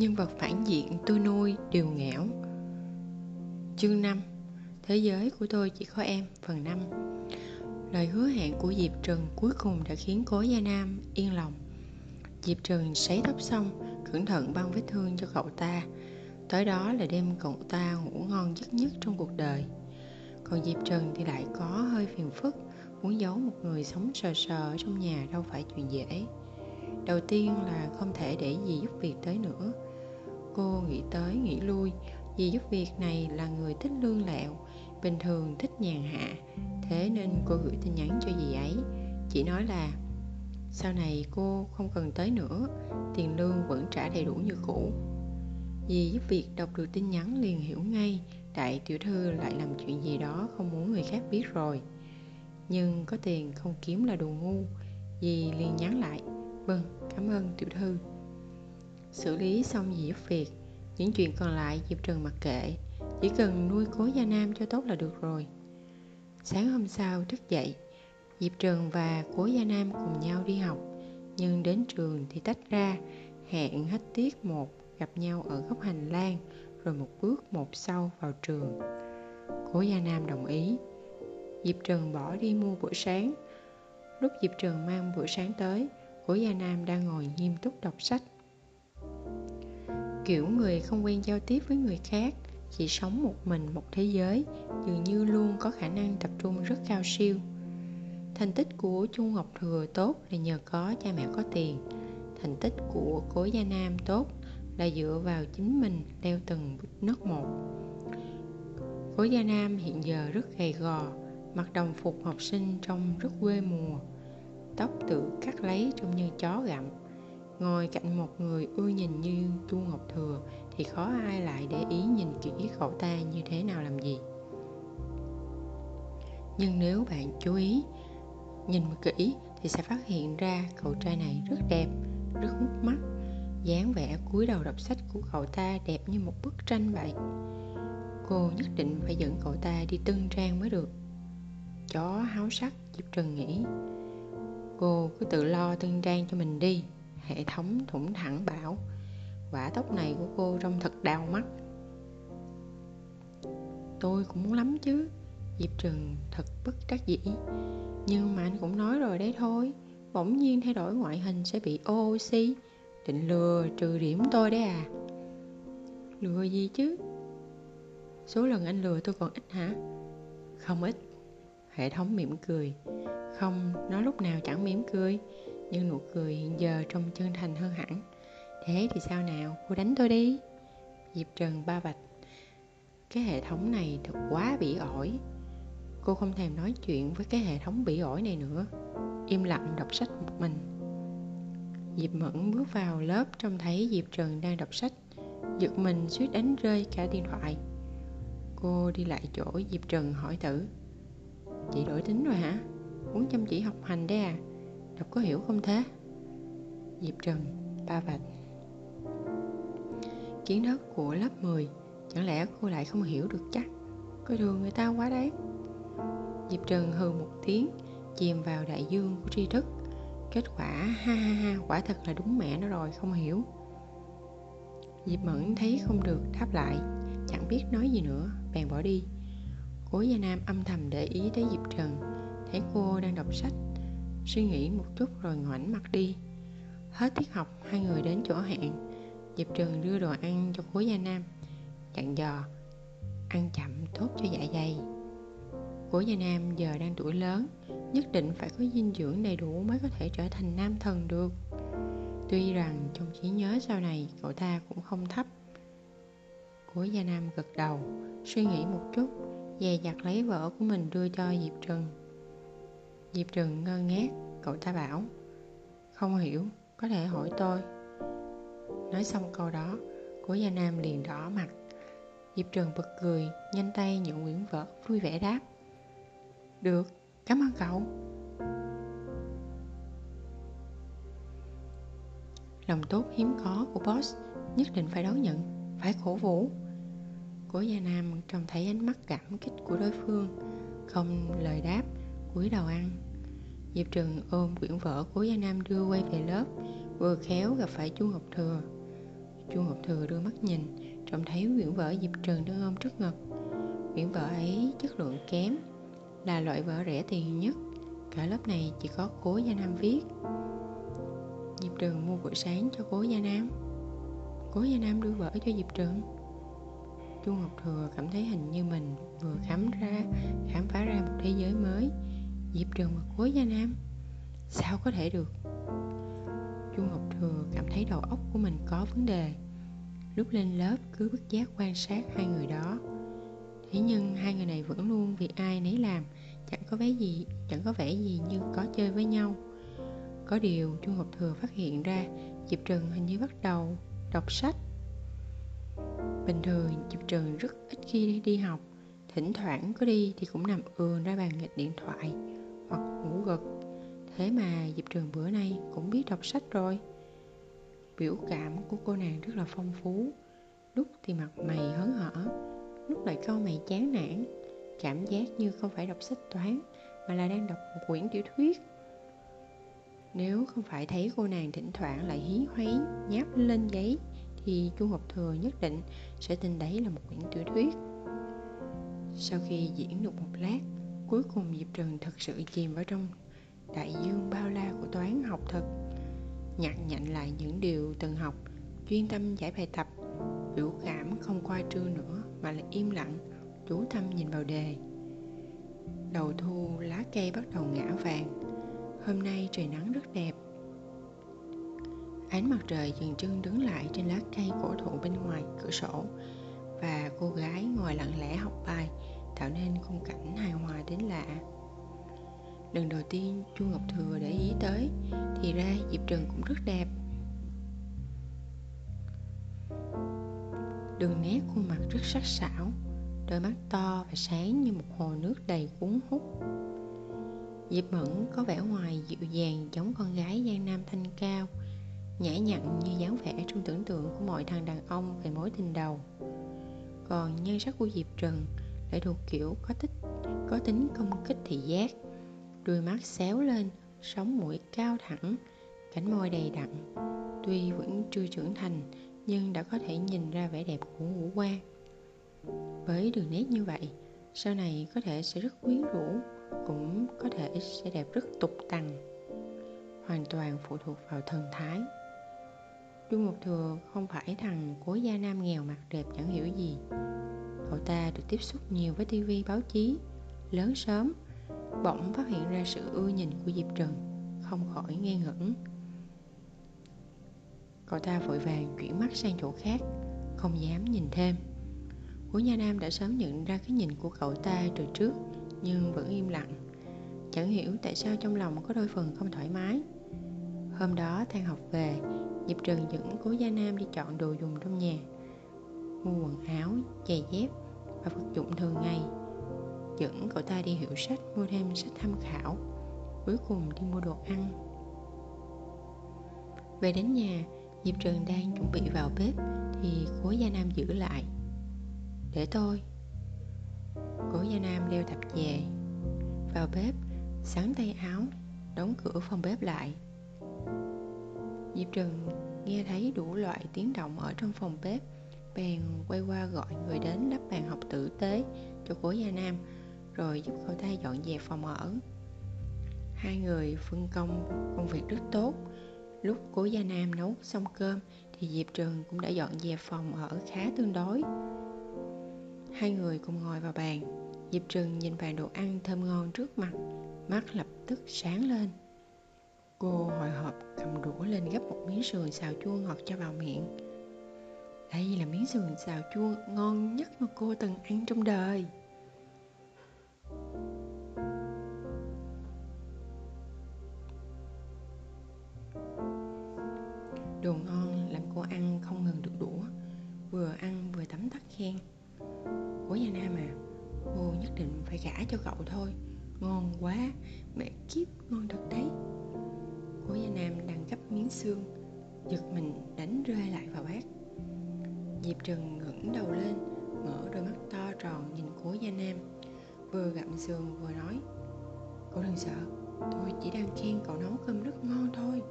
Nhân vật phản diện tôi nuôi đều nghẽo Chương 5 Thế giới của tôi chỉ có em, Phần 5 Lời hứa hẹn của Diệp Trần cuối cùng đã khiến cố Gia Nam yên lòng. Diệp Trần sấy tóc xong, Cẩn thận băng vết thương cho cậu ta. Tới đó là đêm cậu ta ngủ ngon giấc nhất trong cuộc đời. Còn Diệp Trần thì lại có hơi phiền phức, Muốn giấu một người sống sờ sờ trong nhà đâu phải chuyện dễ. Đầu tiên là không thể để gì giúp việc tới nữa. Cô nghĩ tới nghĩ lui vì giúp việc này là người thích lương lẹo Bình thường thích nhàn hạ Thế nên cô gửi tin nhắn cho dì ấy. Chỉ nói là Sau này cô không cần tới nữa Tiền lương vẫn trả đầy đủ như cũ. Dì giúp việc đọc được tin nhắn liền hiểu ngay Đại tiểu thư lại làm chuyện gì đó không muốn người khác biết rồi. Nhưng có tiền không kiếm là đồ ngu Dì liền nhắn lại Vâng, cảm ơn tiểu thư. Xử lý xong dì giúp việc Những chuyện còn lại Diệp Trần mặc kệ, Chỉ cần nuôi cố Gia Nam cho tốt là được rồi. Sáng hôm sau thức dậy, Diệp Trần và cố Gia Nam cùng nhau đi học, Nhưng đến trường thì tách ra, Hẹn hết tiết một, gặp nhau ở góc hành lang, Rồi một bước một sau vào trường. Cố Gia Nam đồng ý. Diệp Trần bỏ đi mua bữa sáng. Lúc Diệp Trần mang bữa sáng tới, Cố Gia Nam đang ngồi nghiêm túc đọc sách kiểu người không quen giao tiếp với người khác, chỉ sống một mình một thế giới, dường như luôn có khả năng tập trung rất cao siêu. Thành tích của chu ngọc thừa tốt là nhờ có cha mẹ có tiền. Thành tích của cố gia nam tốt là dựa vào chính mình leo từng nấc một. Cố gia nam hiện giờ rất gầy gò, mặc đồng phục học sinh trông rất quê mùa, tóc tự cắt lấy trông như chó gặm ngồi cạnh một người ưa nhìn như chu ngọc thừa thì khó ai lại để ý nhìn kỹ cậu ta như thế nào làm gì. Nhưng nếu bạn chú ý, nhìn kỹ thì sẽ phát hiện ra cậu trai này rất đẹp, rất hút mắt, dáng vẻ cúi đầu đọc sách của cậu ta đẹp như một bức tranh vậy. Cô nhất định phải dẫn cậu ta đi tân trang mới được. Chó háo sắc, diệp trần nghĩ. Cô cứ tự lo tân trang cho mình đi hệ thống thủng thẳng bảo. Quả tóc này của cô trông thật đau mắt. Tôi cũng muốn lắm chứ. Diệp trừng thật bất đắc dĩ. Nhưng mà anh cũng nói rồi đấy thôi. Bỗng nhiên thay đổi ngoại hình sẽ bị oxy định lừa trừ điểm tôi đấy à? Lừa gì chứ? Số lần anh lừa tôi còn ít hả? Không ít. Hệ thống mỉm cười. Không, nó lúc nào chẳng mỉm cười nhưng nụ cười hiện giờ trông chân thành hơn hẳn. Thế thì sao nào, cô đánh tôi đi. Diệp trần ba vạch cái hệ thống này thật quá bị ổi. Cô không thèm nói chuyện với cái hệ thống bị ổi này nữa. Im lặng đọc sách một mình. Diệp mẫn bước vào lớp trông thấy diệp trần đang đọc sách. Giật mình suýt đánh rơi cả điện thoại. Cô đi lại chỗ diệp trần hỏi thử. Chị đổi tính rồi hả? Muốn chăm chỉ học hành đấy à? Lộc có hiểu không thế? Diệp trần, ba vạch. Kiến thức của lớp 10 chẳng lẽ cô lại không hiểu được chắc? Coi thường người ta quá đấy. Diệp trần hừ một tiếng, chìm vào đại dương của tri thức. Kết quả, ha ha ha, quả thật là đúng mẹ nó rồi, không hiểu. Diệp mẫn thấy không được, đáp lại, chẳng biết nói gì nữa, bèn bỏ đi. Cố gia nam âm thầm để ý tới diệp trần, thấy cô đang đọc sách suy nghĩ một chút rồi ngoảnh mặt đi. Hết tiết học, hai người đến chỗ hẹn. Diệp Trường đưa đồ ăn cho cố gia nam. Dặn dò, ăn chậm tốt cho dạ dày. Cố gia nam giờ đang tuổi lớn, nhất định phải có dinh dưỡng đầy đủ mới có thể trở thành nam thần được. Tuy rằng trong trí nhớ sau này cậu ta cũng không thấp. Cố gia nam gật đầu, suy nghĩ một chút, dè dặt lấy vợ của mình đưa cho diệp trừng diệp Trừng ngơ ngác, cậu ta bảo, không hiểu, có thể hỏi tôi. Nói xong câu đó, cố gia nam liền đỏ mặt. Diệp Trừng bật cười, nhanh tay nhận quyển vợ, vui vẻ đáp, được, cảm ơn cậu. Lòng tốt hiếm có của boss nhất định phải đón nhận, phải cổ vũ. Cố gia nam trông thấy ánh mắt cảm kích của đối phương, không lời đáp cúi đầu ăn. Diệp trừng ôm quyển vở cố gia nam đưa quay về lớp, vừa khéo gặp phải chu ngọc thừa. Chu ngọc thừa đưa mắt nhìn, trông thấy quyển vở diệp trừng đang ôm trước ngực. Quyển vở ấy chất lượng kém, là loại vở rẻ tiền nhất. Cả lớp này chỉ có cố gia nam viết. Diệp trừng mua buổi sáng cho cố gia nam. Cố gia nam đưa vở cho diệp trừng. Chu ngọc thừa cảm thấy hình như mình vừa khám ra, khám phá ra một thế giới mới diệp Trường và cố gia nam. Sao có thể được? Chu ngọc thừa cảm thấy đầu óc của mình có vấn đề. Lúc lên lớp cứ bất giác quan sát hai người đó. Thế nhưng hai người này vẫn luôn việc ai nấy làm, chẳng có vẻ gì, chẳng có vẻ gì như có chơi với nhau. Có điều chu ngọc thừa phát hiện ra, diệp Trường hình như bắt đầu đọc sách. Bình thường, diệp Trường rất ít khi đi học. Thỉnh thoảng có đi thì cũng nằm ườn ra bàn nghịch điện thoại hoặc ngủ gật. Thế mà diệp trường bữa nay cũng biết đọc sách rồi. Biểu cảm của cô nàng rất là phong phú. Lúc thì mặt mày hớn hở, lúc lại câu mày chán nản. Cảm giác như không phải đọc sách toán, mà là đang đọc một quyển tiểu thuyết. Nếu không phải thấy cô nàng thỉnh thoảng lại hí hoáy, nháp lên giấy, thì chu học thừa nhất định sẽ tin đấy là một quyển tiểu thuyết. Sau khi diễn được một lát cuối cùng diệp trần thật sự chìm vào trong đại dương bao la của toán học thực nhặt nhạnh lại những điều từng học, chuyên tâm giải bài tập, biểu cảm không qua trương nữa mà là im lặng, chú tâm nhìn vào đề. Đầu thu lá cây bắt đầu ngã vàng, hôm nay trời nắng rất đẹp. Ánh mặt trời dừng chân đứng lại trên lá cây cổ thụ bên ngoài cửa sổ và cô gái ngồi lặng lẽ học bài tạo nên khung cảnh hài hòa đến lạ. Lần đầu tiên chu ngọc thừa để ý tới, thì ra diệp trần cũng rất đẹp. Đường nét khuôn mặt rất sắc sảo, đôi mắt to và sáng như một hồ nước đầy cuốn hút. Diệp mẫn có vẻ ngoài dịu dàng giống con gái giang nam thanh cao, nhã nhặn như dáng vẻ trong tưởng tượng của mọi thằng đàn ông về mối tình đầu. Còn nhan sắc của diệp trần lại thuộc kiểu có tích, có tính công kích thị giác. Đôi mắt xéo lên sống mũi cao thẳng, cánh môi đầy đặn. Tuy vẫn chưa trưởng thành, nhưng đã có thể nhìn ra vẻ đẹp của ngũ quan. Với đường nét như vậy, sau này có thể sẽ rất quyến rũ, cũng có thể sẽ đẹp rất tục tằng. Hoàn toàn phụ thuộc vào thần thái. Chu ngọc thừa không phải thằng cố gia nam nghèo mặt đẹp chẳng hiểu gì cậu ta được tiếp xúc nhiều với tivi báo chí. Lớn sớm, bỗng phát hiện ra sự ưa nhìn của diệp trần, không khỏi ngây ngẩn. Cậu ta vội vàng chuyển mắt sang chỗ khác, không dám nhìn thêm. Hứa Nha Nam đã sớm nhận ra cái nhìn của cậu ta từ trước, nhưng vẫn im lặng. Chẳng hiểu tại sao trong lòng có đôi phần không thoải mái. Hôm đó than học về, diệp trần dẫn cố gia nam đi chọn đồ dùng trong nhà. Mua quần áo, giày dép và vật dụng thường ngày. Dẫn cậu ta đi hiệu sách, mua thêm sách tham khảo, cuối cùng đi mua đồ ăn. Về đến nhà, diệp trần đang chuẩn bị vào bếp thì cố gia nam giữ lại. Để tôi. Cố gia nam đeo tập về. Vào bếp sắn tay áo, đóng cửa phòng bếp lại. Diệp trần nghe thấy đủ loại tiếng động ở trong phòng bếp bèn quay qua gọi người đến lắp bàn học tử tế cho cố gia nam, rồi giúp cậu ta dọn dẹp phòng ở. Hai người phân công công việc rất tốt. Lúc cố gia nam nấu xong cơm thì diệp trường cũng đã dọn dẹp phòng ở khá tương đối. Hai người cùng ngồi vào bàn. Diệp trường nhìn bàn đồ ăn thơm ngon trước mặt, mắt lập tức sáng lên. Cô hồi hộp cầm đũa lên gấp một miếng sườn xào chua ngọt cho vào miệng đây là miếng sườn xào chua ngon nhất mà cô từng ăn trong đời. Đồ ngon làm cô ăn không ngừng được đũa, vừa ăn vừa tắm tắt khen. Của nhà nam à cô nhất định phải gả cho cậu thôi, ngon quá, mẹ kiếp ngon thật đấy. Cố gia nam đang gấp miếng xương, giật mình đánh rơi lại vào bát diệp Trừng ngẩng đầu lên, mở đôi mắt to tròn nhìn cố gia nam. Vừa gặm sườn vừa nói cậu đừng sợ, tôi chỉ đang khen cậu nấu cơm rất ngon thôi.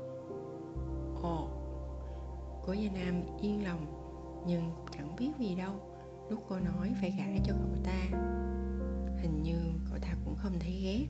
Ồ. Cố gia nam yên lòng, nhưng chẳng biết vì đâu, lúc cô nói phải gả cho cậu ta, hình như cậu ta cũng không thấy ghét.